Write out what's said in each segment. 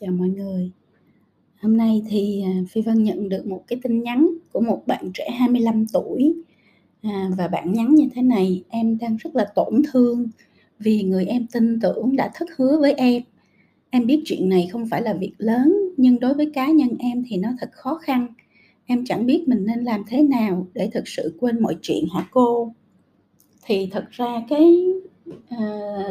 Chào mọi người. Hôm nay thì, à, Phi Vân nhận được một cái tin nhắn của một bạn trẻ 25 tuổi, à, và bạn nhắn như thế này: "Em đang rất là tổn thương vì người em tin tưởng đã thất hứa với em. Em biết chuyện này không phải là việc lớn, nhưng đối với cá nhân em thì nó thật khó khăn. Em chẳng biết mình nên làm thế nào để thực sự quên mọi chuyện hả cô?" Thì thật ra cái, À,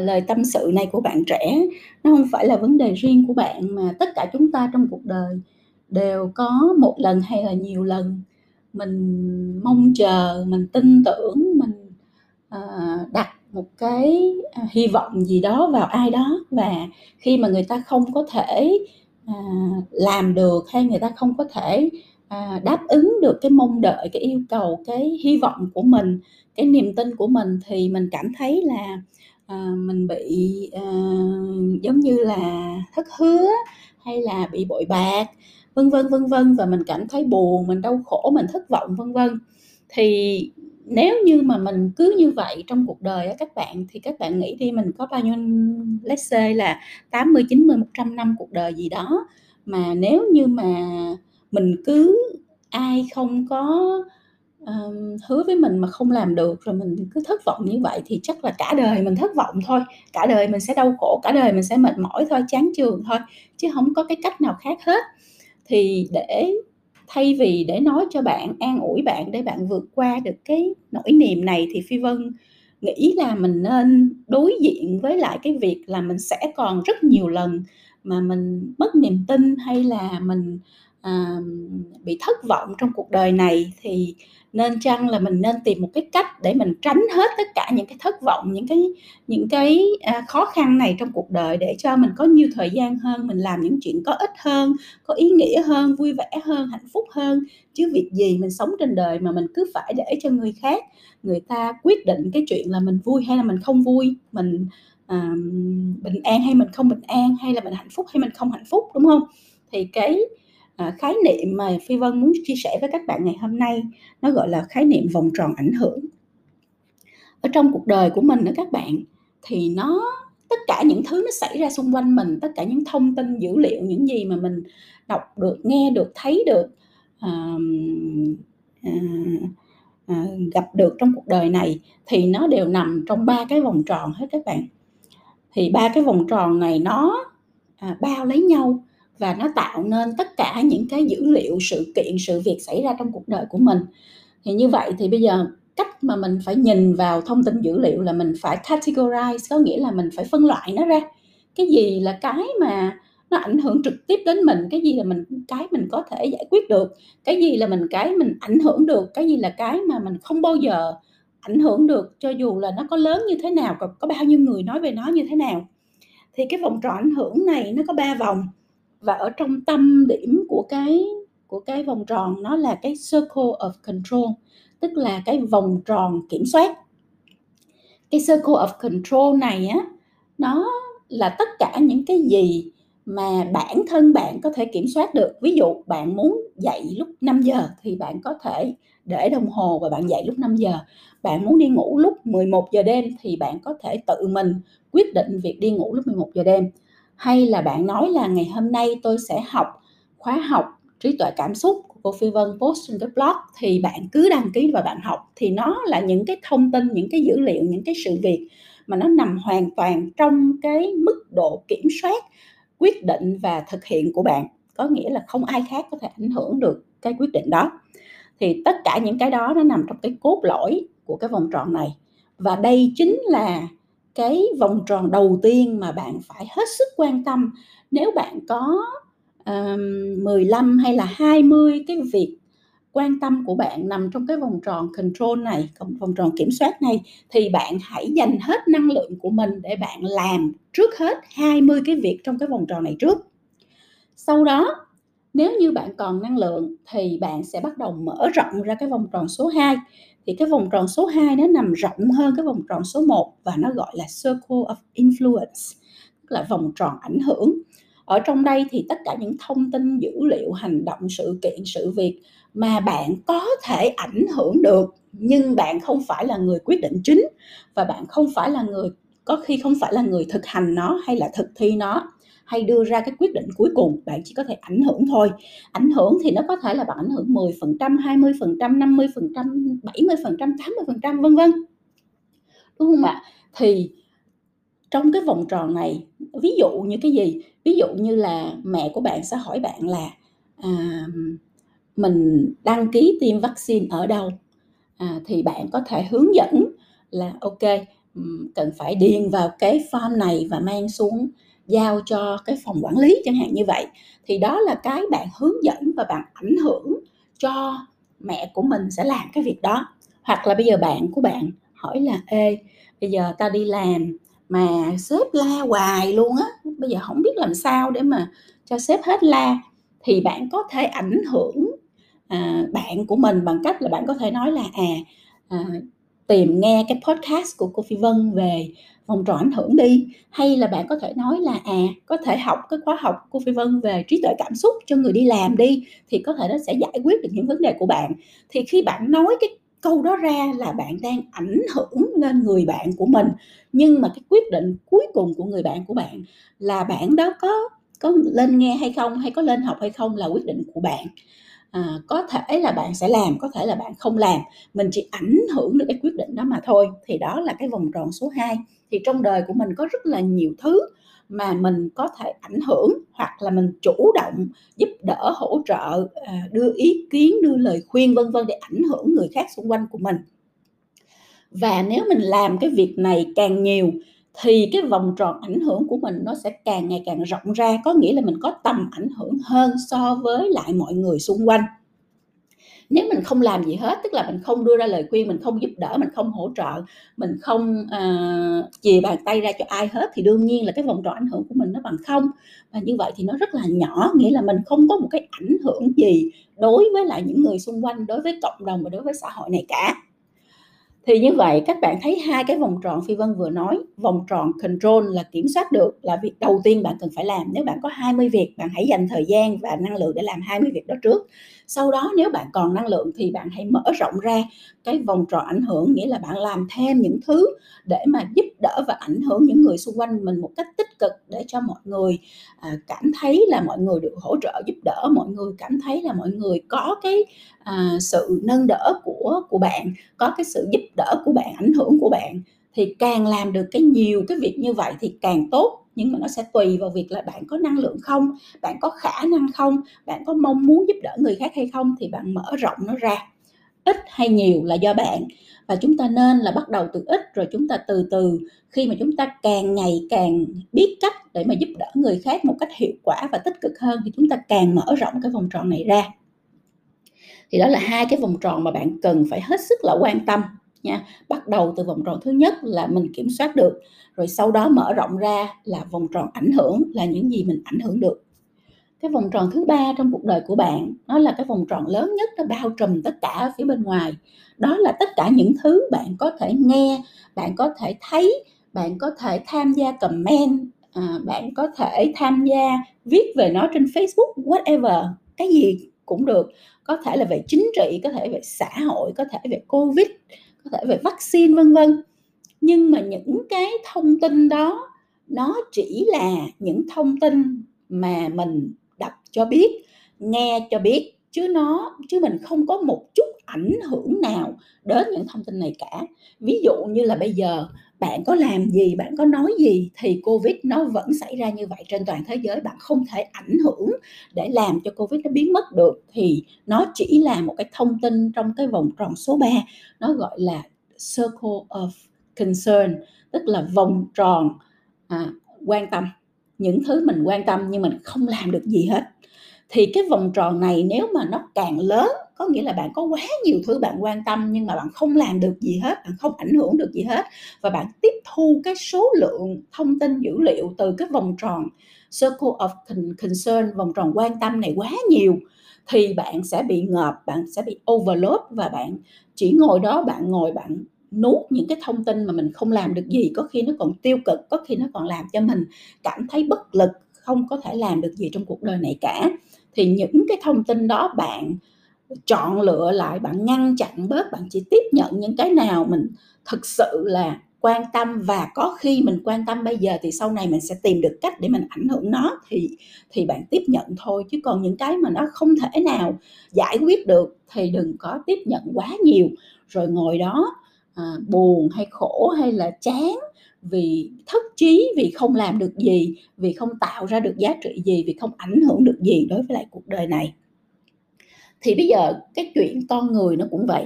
lời tâm sự này của bạn trẻ nó không phải là vấn đề riêng của bạn, mà tất cả chúng ta trong cuộc đời đều có một lần hay là nhiều lần. Mình mong chờ, mình tin tưởng, mình, à, đặt một cái, à, hy vọng gì đó vào ai đó và khi mà người ta không có thể, làm được hay người ta không có thể, à, đáp ứng được cái mong đợi, cái yêu cầu, cái hy vọng của mình, cái niềm tin của mình thì mình cảm thấy là, à, mình bị, à, giống như là thất hứa hay là bị bội bạc, vân vân, vân vân và mình cảm thấy buồn, mình đau khổ, mình thất vọng, vân vân. Thì nếu như mà mình cứ như vậy trong cuộc đời á các bạn, thì các bạn nghĩ đi mình có bao nhiêu let's say là 80, 90, 100 năm cuộc đời gì đó, mà nếu như mà mình cứ ai không có, um, hứa với mình mà không làm được, rồi mình cứ thất vọng như vậy thì chắc là cả đời mình thất vọng thôi, cả đời mình sẽ đau khổ, cả đời mình sẽ mệt mỏi thôi, chán chường thôi, chứ không có cái cách nào khác hết. Thì để thay vì để nói cho bạn, an ủi bạn để bạn vượt qua được cái nỗi niềm này thì Phi Vân nghĩ là mình nên đối diện với lại cái việc là mình sẽ còn rất nhiều lần mà mình mất niềm tin hay là mình, à, bị thất vọng trong cuộc đời này, thì nên chăng là mình nên tìm một cái cách để mình tránh hết tất cả những cái thất vọng, những cái những cái, à, khó khăn này trong cuộc đời để cho mình có nhiều thời gian hơn, mình làm những chuyện có ích hơn, có ý nghĩa hơn, vui vẻ hơn, hạnh phúc hơn. Chứ việc gì mình sống trên đời mà mình cứ phải để cho người khác người ta quyết định cái chuyện là mình vui hay là mình không vui, mình, à, bình an hay mình không bình an, hay là mình hạnh phúc hay mình không hạnh phúc, đúng không Thì cái, Ờ, khái niệm mà Phi Vân muốn chia sẻ với các bạn ngày hôm nay nó gọi là khái niệm vòng tròn ảnh hưởng. Ở trong cuộc đời của mình nữa các bạn, thì nó tất cả những thứ nó xảy ra xung quanh mình, tất cả những thông tin, dữ liệu, những gì mà mình đọc được, nghe được, thấy được, ờm, à, à, gặp được trong cuộc đời này thì nó đều nằm trong ba cái vòng tròn hết các bạn. Thì ba cái vòng tròn này nó, à, bao lấy nhau và nó tạo nên tất cả những cái dữ liệu, sự kiện, sự việc xảy ra trong cuộc đời của mình. Thì như vậy thì bây giờ cách mà mình phải nhìn vào thông tin dữ liệu là mình phải categorize, có nghĩa là mình phải phân loại nó ra. Cái gì là cái mà nó ảnh hưởng trực tiếp đến mình, cái gì là mình cái mình có thể giải quyết được, cái gì là mình cái mình ảnh hưởng được, cái gì là cái mà mình không bao giờ ảnh hưởng được cho dù là nó có lớn như thế nào, có có bao nhiêu người nói về nó như thế nào. Thì cái vòng tròn ảnh hưởng này nó có ba vòng và ở trong tâm điểm của cái của cái vòng tròn nó là cái circle of control, tức là cái vòng tròn kiểm soát. Cái circle of control này á, nó là tất cả những cái gì mà bản thân bạn có thể kiểm soát được. Ví dụ bạn muốn dậy lúc 5 giờ thì bạn có thể để đồng hồ và bạn dậy lúc 5 giờ. Bạn muốn đi ngủ lúc 11 giờ đêm thì bạn có thể tự mình quyết định việc đi ngủ lúc 11 giờ đêm. Hay là bạn nói là ngày hôm nay tôi sẽ học khóa học trí tuệ cảm xúc của cô Phi Vân post trên cái blog thì bạn cứ đăng ký và bạn học. Thì nó là những cái thông tin, những cái dữ liệu, những cái sự việc mà nó nằm hoàn toàn trong cái mức độ kiểm soát, quyết định và thực hiện của bạn. Có nghĩa là không ai khác có thể ảnh hưởng được cái quyết định đó. Thì tất cả những cái đó nó nằm trong cái cốt lõi của cái vòng tròn này. Và đây chính là cái vòng tròn đầu tiên mà bạn phải hết sức quan tâm. Nếu bạn có, um, 15 hay là 20 cái việc quan tâm của bạn nằm trong cái vòng tròn control này, vòng vòng tròn kiểm soát này thì bạn hãy dành hết năng lượng của mình để bạn làm trước hết 20 cái việc trong cái vòng tròn này trước. Sau đó, nếu như bạn còn năng lượng thì bạn sẽ bắt đầu mở rộng ra cái vòng tròn số 2. Thì cái vòng tròn số 2 nó nằm rộng hơn cái vòng tròn số 1 và nó gọi là circle of influence, tức là vòng tròn ảnh hưởng. Ở trong đây thì tất cả những thông tin, dữ liệu, hành động, sự kiện, sự việc mà bạn có thể ảnh hưởng được nhưng bạn không phải là người quyết định chính và bạn không phải là người có khi không phải là người thực hành nó hay là thực thi nó hay đưa ra cái quyết định cuối cùng bạn chỉ có thể ảnh hưởng thôi. Ảnh hưởng thì nó có thể là bạn ảnh hưởng 10% 20% 50% 70% 80% vân vân. Đúng không ạ? Thì trong cái vòng tròn này ví dụ như cái gì? Ví dụ như là mẹ của bạn sẽ hỏi bạn là à, mình đăng ký tiêm vaccine ở đâu? À, thì bạn có thể hướng dẫn là ok cần phải điền vào cái form này và mang xuống giao cho cái phòng quản lý chẳng hạn như vậy thì đó là cái bạn hướng dẫn và bạn ảnh hưởng cho mẹ của mình sẽ làm cái việc đó. Hoặc là bây giờ bạn của bạn hỏi là ê bây giờ ta đi làm mà sếp la hoài luôn á bây giờ không biết làm sao để mà cho sếp hết la. Thì bạn có thể ảnh hưởng à, bạn của mình bằng cách là bạn có thể nói là à, à tìm nghe cái podcast của cô Phi Vân về vòng tròn ảnh hưởng đi? Hay là bạn có thể nói là à có thể học cái khóa học của Phi Vân về trí tuệ cảm xúc cho người đi làm đi, thì có thể nó sẽ giải quyết được những vấn đề của bạn. Thì khi bạn nói cái câu đó ra là bạn đang ảnh hưởng lên người bạn của mình. Nhưng mà cái quyết định cuối cùng của người bạn của bạn là bạn đó có có lên nghe hay không, hay có lên học hay không là quyết định của bạn à, có thể là bạn sẽ làm có thể là bạn không làm. Mình chỉ ảnh hưởng được cái quyết định đó mà thôi. Thì đó là cái vòng tròn số 2 thì trong đời của mình có rất là nhiều thứ mà mình có thể ảnh hưởng hoặc là mình chủ động giúp đỡ hỗ trợ ờ, đưa ý kiến đưa lời khuyên vân vân để ảnh hưởng người khác xung quanh của mình. Và nếu mình làm cái việc này càng nhiều thì cái vòng tròn ảnh hưởng của mình nó sẽ càng ngày càng rộng ra có nghĩa là mình có tầm ảnh hưởng hơn so với lại mọi người xung quanh. Nếu mình không làm gì hết tức là mình không đưa ra lời khuyên mình không giúp đỡ mình không hỗ trợ mình không uh, chìa bàn tay ra cho ai hết thì đương nhiên là cái vòng tròn ảnh hưởng của mình nó bằng không. Và như vậy thì nó rất là nhỏ nghĩa là mình không có một cái ảnh hưởng gì đối với lại những người xung quanh đối với cộng đồng và đối với xã hội này cả thì như vậy, các bạn thấy hai cái vòng tròn phi vân vừa nói, vòng tròn control là kiểm soát được, là việc đầu tiên bạn cần phải làm. Nếu bạn có 20 việc, bạn hãy dành thời gian và năng lượng để làm 20 việc đó trước. Sau đó, nếu bạn còn năng lượng thì bạn hãy mở rộng ra cái vòng tròn ảnh hưởng, nghĩa là bạn làm thêm những thứ để mà giúp đỡ và ảnh hưởng những người xung quanh mình một cách tích tích cực để cho mọi người à, cảm thấy là mọi người được hỗ trợ giúp đỡ mọi người cảm thấy là mọi người có cái à, sự nâng đỡ của của bạn có cái sự giúp đỡ của bạn ảnh hưởng của bạn thì càng làm được cái nhiều cái việc như vậy thì càng tốt. Nhưng mà nó sẽ tùy vào việc là bạn có năng lượng không bạn có khả năng không bạn có mong muốn giúp đỡ người khác hay không thì bạn mở rộng nó ra. Ít hay nhiều là do bạn và chúng ta nên là bắt đầu từ ít, rồi chúng ta từ từ. Khi mà chúng ta càng ngày càng biết cách để mà giúp đỡ người khác một cách hiệu quả và tích cực hơn, thì chúng ta càng mở rộng cái vòng tròn này ra. Thì đó là hai cái vòng tròn mà bạn cần phải hết sức là quan tâm nha. Bắt đầu từ vòng tròn thứ nhất là mình kiểm soát được, rồi sau đó mở rộng ra là vòng tròn ảnh hưởng là những gì mình ảnh hưởng được cái vòng tròn thứ ba trong cuộc đời của bạn nó là cái vòng tròn lớn nhất nó bao trùm tất cả ở phía bên ngoài. Đó là tất cả những thứ bạn có thể nghe bạn có thể thấy bạn có thể tham gia comment à, bạn có thể tham gia viết về nó trên facebook whatever cái gì cũng được. Có thể là về chính trị có thể về xã hội có thể về covid có thể về vaccine vân vân. Nhưng mà những cái thông tin đó nó chỉ là những thông tin mà mình cho biết nghe cho biết chứ nó chứ mình không có một chút ảnh hưởng nào đến những thông tin này cả. Ví dụ như là bây giờ bạn có làm gì bạn có nói gì thì covid nó vẫn xảy ra như vậy trên toàn thế giới. Bạn không thể ảnh hưởng để làm cho covid nó biến mất được. Thì nó chỉ là một cái thông tin trong cái vòng tròn số 3 nó gọi là circle of concern tức là vòng tròn à, quan tâm. Những thứ mình quan tâm nhưng mình không làm được gì hết thì cái vòng tròn này nếu mà nó càng lớn, có nghĩa là bạn có quá nhiều thứ bạn quan tâm nhưng mà bạn không làm được gì hết, bạn không ảnh hưởng được gì hết và bạn tiếp thu cái số lượng thông tin dữ liệu từ cái vòng tròn circle of concern, vòng tròn quan tâm này quá nhiều, thì bạn sẽ bị ngợp, bạn sẽ bị overload và bạn chỉ ngồi đó, bạn ngồi bạn nuốt những cái thông tin mà mình không làm được gì, có khi nó còn tiêu cực, có khi nó còn làm cho mình cảm thấy bất lực, không có thể làm được gì trong cuộc đời này cả thì những cái thông tin đó bạn chọn lựa lại bạn ngăn chặn bớt bạn chỉ tiếp nhận những cái nào mình thực sự là quan tâm và có khi mình quan tâm bây giờ thì sau này mình sẽ tìm được cách để mình ảnh hưởng nó thì thì bạn tiếp nhận thôi. Chứ còn những cái mà nó không thể nào giải quyết được thì đừng có tiếp nhận quá nhiều. Rồi ngồi đó à, buồn hay khổ hay là chán vì thất trí vì không làm được gì vì không tạo ra được giá trị gì vì không ảnh hưởng được gì đối với lại cuộc đời này. Thì bây giờ cái chuyện con người nó cũng vậy.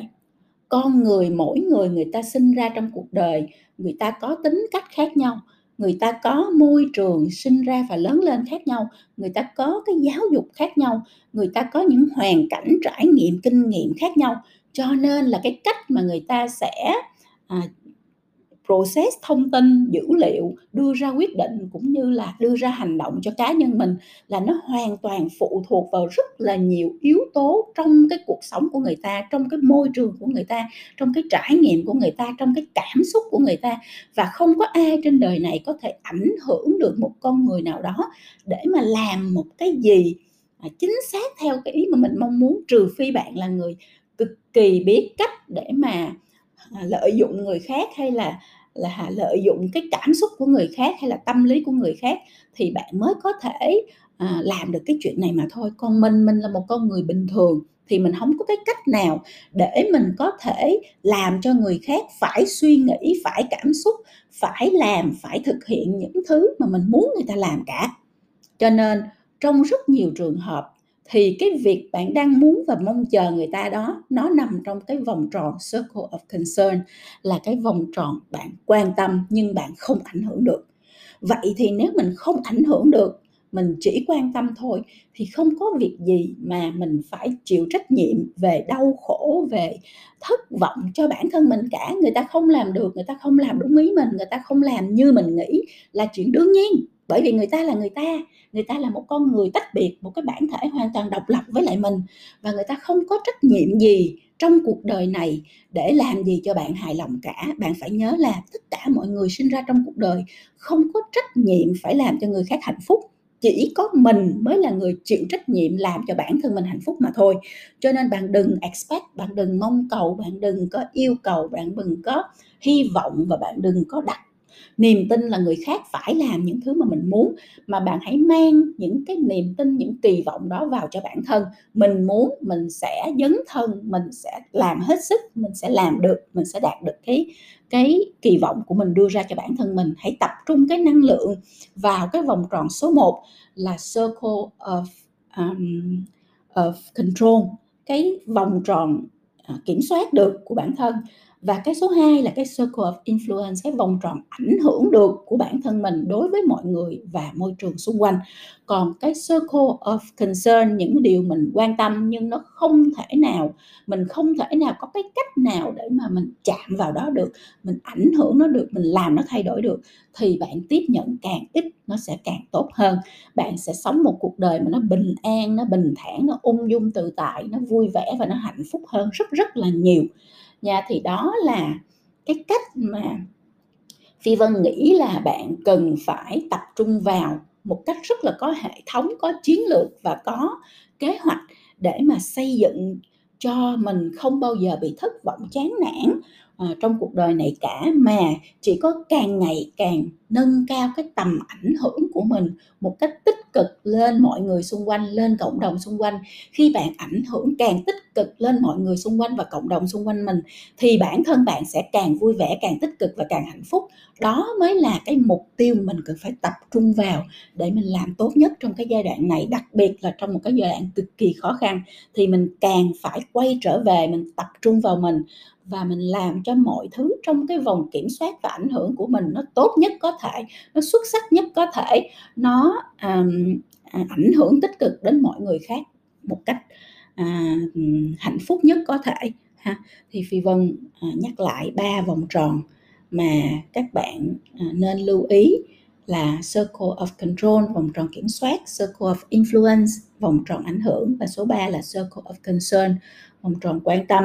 Con người mỗi người người ta sinh ra trong cuộc đời người ta có tính cách khác nhau người ta có môi trường sinh ra và lớn lên khác nhau người ta có cái giáo dục khác nhau người ta có những hoàn cảnh trải nghiệm kinh nghiệm khác nhau. Cho nên là cái cách mà người ta sẽ à, process thông tin, dữ liệu, đưa ra quyết định cũng như là đưa ra hành động cho cá nhân mình là nó hoàn toàn phụ thuộc vào rất là nhiều yếu tố trong cái cuộc sống của người ta, trong cái môi trường của người ta, trong cái trải nghiệm của người ta, trong cái cảm xúc của người ta. Và không có ai trên đời này có thể ảnh hưởng được một con người nào đó để mà làm một cái gì chính xác theo cái ý mà mình mong muốn, trừ phi bạn là người cực kỳ biết cách để mà à, lợi dụng người khác hay là là lợi dụng cái cảm xúc của người khác hay là tâm lý của người khác thì bạn mới có thể à, làm được cái chuyện này mà thôi. Còn mình mình là một con người bình thường thì mình không có cái cách nào để mình có thể làm cho người khác phải suy nghĩ phải cảm xúc phải làm phải thực hiện những thứ mà mình muốn người ta làm cả. Cho nên trong rất nhiều trường hợp thì cái việc bạn đang muốn và mong chờ người ta đó, nó nằm trong cái vòng tròn circle of concern, là cái vòng tròn bạn quan tâm nhưng bạn không ảnh hưởng được. Vậy thì nếu mình không ảnh hưởng được mình chỉ quan tâm thôi, thì không có việc gì mà mình phải chịu trách nhiệm về đau khổ, về thất vọng cho bản thân mình cả. Người ta không làm được, người ta không làm đúng ý mình, người ta không làm như mình nghĩ là chuyện đương nhiên. Bởi vì người ta là người ta người ta là một con người tách biệt, một cái bản thể hoàn toàn độc lập với lại mình. Và người ta không có trách nhiệm gì trong cuộc đời này để làm gì cho bạn hài lòng cả. Bạn phải nhớ là tất cả mọi người sinh ra trong cuộc đời không có trách nhiệm phải làm cho người khác hạnh phúc chỉ có mình mới là người chịu trách nhiệm làm cho bản thân mình hạnh phúc mà thôi. Cho nên bạn đừng expect, bạn đừng mong cầu, bạn đừng có yêu cầu, bạn đừng có hy vọng và bạn đừng có đặt niềm tin là người khác phải làm những thứ mà mình muốn mà bạn hãy mang những cái niềm tin những kỳ vọng đó vào cho bản thân. Mình muốn mình sẽ dấn thân mình sẽ làm hết sức mình sẽ làm được mình sẽ đạt được cái cái kỳ vọng của mình đưa ra cho bản thân mình. Hãy tập trung cái năng lượng vào cái vòng tròn số 1 là circle of um, of control cái vòng tròn à, kiểm soát được của bản thân và cái số 2 là cái circle of influence, cái vòng tròn ảnh hưởng được của bản thân mình đối với mọi người và môi trường xung quanh. Còn cái circle of concern, những điều mình quan tâm nhưng nó không thể nào, mình không thể nào có cái cách nào để mà mình chạm vào đó được, mình ảnh hưởng nó được, mình làm nó thay đổi được, thì bạn tiếp nhận càng ít nó sẽ càng tốt hơn. Bạn sẽ sống một cuộc đời mà nó bình an, nó bình thản, nó ung dung tự tại, nó vui vẻ và nó hạnh phúc hơn rất rất là nhiều nha, thì đó là cái cách mà phi vân nghĩ là bạn cần phải tập trung vào một cách rất là có hệ thống, có chiến lược và có kế hoạch để mà xây dựng cho mình không bao giờ bị thất vọng, chán nản uh, trong cuộc đời này cả mà chỉ có càng ngày càng nâng cao cái tầm ảnh hưởng của mình một cách tích cực lên mọi người xung quanh lên cộng đồng xung quanh. Khi bạn ảnh hưởng càng tích cực lên mọi người xung quanh và cộng đồng xung quanh mình thì bản thân bạn sẽ càng vui vẻ càng tích cực và càng hạnh phúc. Đó mới là cái mục tiêu mình cần phải tập trung vào để mình làm tốt nhất trong cái giai đoạn này. Đặc biệt là trong một cái giai đoạn cực kỳ khó khăn thì mình càng phải quay trở về mình tập trung vào mình và mình làm cho mọi thứ trong cái vòng kiểm soát và ảnh hưởng của mình nó tốt nhất có thể nó xuất sắc nhất có thể nó um, ảnh hưởng tích cực đến mọi người khác một cách à, hạnh phúc nhất có thể ha. Thì phi vân à, nhắc lại ba vòng tròn mà các bạn à, nên lưu ý là circle of control vòng tròn kiểm soát circle of influence vòng tròn ảnh hưởng và số 3 là circle of concern vòng tròn quan tâm.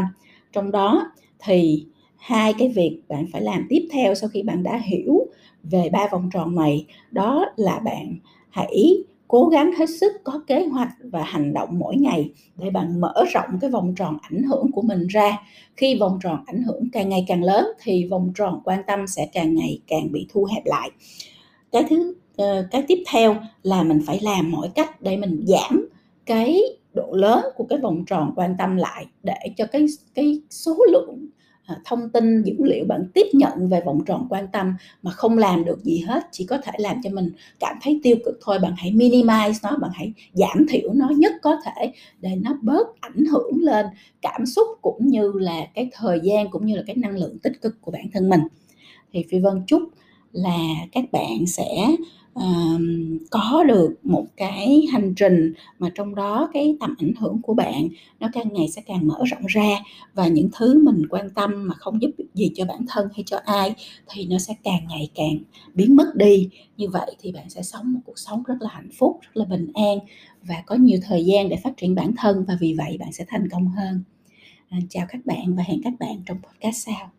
Trong đó thì hai cái việc bạn phải làm tiếp theo sau khi bạn đã hiểu về ba vòng tròn này, đó là bạn hãy cố gắng hết sức có kế hoạch và hành động mỗi ngày để bạn mở rộng cái vòng tròn ảnh hưởng của mình ra. Khi vòng tròn ảnh hưởng càng ngày càng lớn thì vòng tròn quan tâm sẽ càng ngày càng bị thu hẹp lại. Cái thứ ờ, cái tiếp theo là mình phải làm mọi cách để mình giảm cái độ lớn của cái vòng tròn quan tâm lại để cho cái cái số lượng à, thông tin, dữ liệu bạn tiếp nhận về vòng tròn quan tâm mà không làm được gì hết, chỉ có thể làm cho mình cảm thấy tiêu cực thôi. Bạn hãy minimize nó, bạn hãy giảm thiểu nó nhất có thể để nó bớt ảnh hưởng lên cảm xúc cũng như là cái thời gian cũng như là cái năng lượng tích cực của bản thân mình. Thì phi vân chúc là các bạn sẽ uh, có được một cái hành trình mà trong đó cái tầm ảnh hưởng của bạn nó càng ngày sẽ càng mở rộng ra và những thứ mình quan tâm mà không giúp gì cho bản thân hay cho ai thì nó sẽ càng ngày càng biến mất đi. Như vậy thì bạn sẽ sống một cuộc sống rất là hạnh phúc rất là bình an và có nhiều thời gian để phát triển bản thân và vì vậy bạn sẽ thành công hơn. À, chào các bạn và hẹn các bạn trong podcast sau.